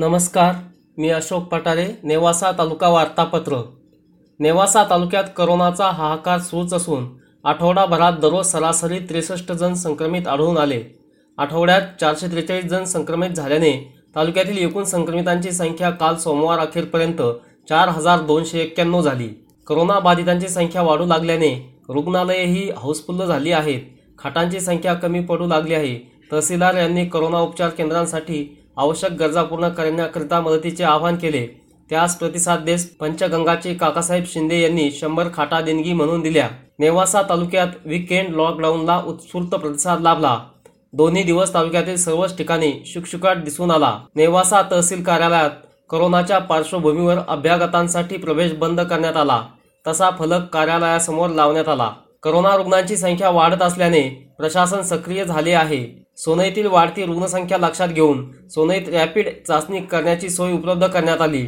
नमस्कार मी अशोक पटारे नेवासा तालुका वार्तापत्र. नेवासा तालुक्यात करोनाचा हाहाकार सुरूच असून आठवडाभरात दररोज सरासरी त्रेसष्ट जण संक्रमित आढळून आले. आठवड्यात चारशे त्रेचाळीस जण संक्रमित झाल्याने तालुक्यातील एकूण संक्रमितांची संख्या काल सोमवार अखेरपर्यंत चार हजार दोनशे एक्क्याण्णव झाली. करोनाबाधितांची संख्या वाढू लागल्याने रुग्णालयेही हाऊसफुल्ल झाली आहेत. खाटांची संख्या कमी पडू लागली आहे. तहसीलदार यांनी करोना उपचार केंद्रांसाठी आवश्यक गरजा पूर्ण करण्याकरिता मदतीचे आवाहन केले. त्यास प्रतिसाद देत पंचगंगाचे काकासाहेब शिंदे यांनी शंभर खाटा देणगी म्हणून दिल्या. नेवासा तालुक्यात वीकेंड लॉकडाऊनला उत्स्फूर्त प्रतिसाद लाभला. दोन्ही दिवस तालुक्यातील सर्वच ठिकाणी शुकशुकाट दिसून आला. नेवासा तहसील कार्यालयात करोनाच्या पार्श्वभूमीवर अभ्यागतांसाठी प्रवेश बंद करण्यात आला. तसा फलक कार्यालयासमोर लावण्यात आला. करोना रुग्णांची संख्या वाढत असल्याने प्रशासन सक्रिय झाले आहे. सोनईतील वाढती रुग्णसंख्या लक्षात घेऊन सोनईत रॅपिड चाचणी करण्याची सोय उपलब्ध करण्यात आली.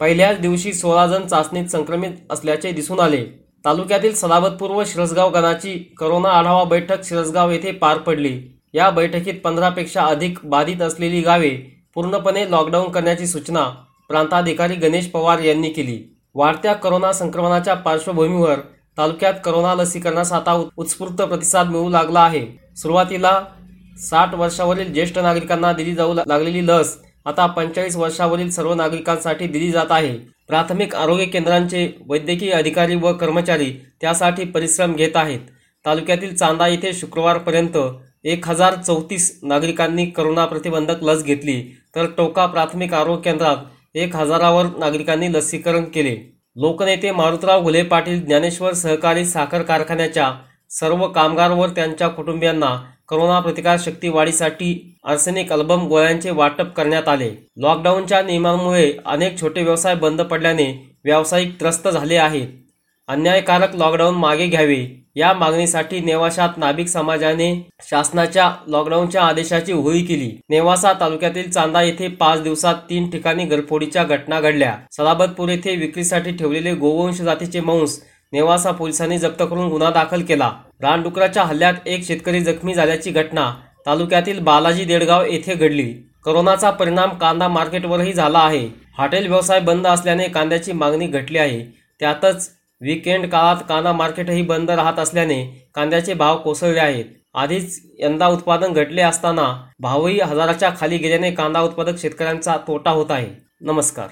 पहिल्याच दिवशी सोळा जण चाचणीत संक्रमित असल्याचे दिसून आले. तालुक्यातील सदाबतपूर व शिरसगाव गणाची करोना आढावा बैठक शिरसगाव येथे पार पडली. या बैठकीत पंधरापेक्षा अधिक बाधित असलेली गावे पूर्णपणे लॉकडाऊन करण्याची सूचना प्रांताधिकारी गणेश पवार यांनी केली. वाढत्या करोना संक्रमणाच्या पार्श्वभूमीवर तालुक्यात करोना लसीकरणास आता उत्स्फूर्त प्रतिसाद मिळू लागला आहे. सुरुवातीला साठ वर्षावरील ज्येष्ठ नागरिकांना दिली जाऊ लागलेली लस. आता पंचेचाळीस वर्षावरील सर्व नागरिकांसाठी दिली जात आहे. प्राथमिक आरोग्य केंद्रांचे वैद्यकीय अधिकारी व कर्मचारी त्यासाठी परिश्रम घेत आहेत. तालुक्यातील चांदा येथे शुक्रवारपर्यंत एक हजार चौतीस नागरिकांनी करोना प्रतिबंधक लस घेतली. तर टोका प्राथमिक आरोग्य केंद्रात एक हजारावर नागरिकांनी लसीकरण केले. लोकनेते मारुतराव घुले पाटील ज्ञानेश्वर सहकारी साखर कारखान्याच्या सर्व कामगार व त्यांच्या कुटुंबियांना करोना प्रतिकार शक्ती वाढीसाठी आर्सेनिक अल्बम गोळ्यांचे वाटप करण्यात आले. लॉकडाऊनच्या नियमांमुळे अनेक छोटे व्यवसाय बंद पडल्याने व्यावसायिक त्रस्त झाले आहेत. अन्यायकारक लॉकडाऊन मागे घ्यावे या मागणीसाठी नेवाशात नाभिक समाजाने शासनाच्या लॉकडाऊनच्या आदेशाची होळी केली. नेवासा तालुक्यातील चांदा येथे पाच दिवसात तीन ठिकाणी घरफोडीच्या घटना घडल्या. सलाबतपूर येथे विक्रीसाठी ठेवलेले गोवंश जातीचे मांस नेवासा पोलिसांनी जप्त करून गुन्हा दाखल केला. रानडुकराच्या हल्ल्यात एक शेतकरी जखमी झाल्याची घटना तालुक्यातील बालाजी देडगाव येथे घडली. करोनाचा परिणाम कांदा मार्केटवरही झाला आहे. हॉटेल व्यवसाय बंद असल्याने कांद्याची मागणी घटली आहे. त्यातच वीकेंड काळात कांदा मार्केटही बंद राहत असल्याने कांद्याचे भाव कोसळले आहेत. आधीच यंदा उत्पादन घटले असताना भावही हजाराच्या खाली गेल्याने कांदा उत्पादक शेतकऱ्यांचा तोटा होत आहे. नमस्कार.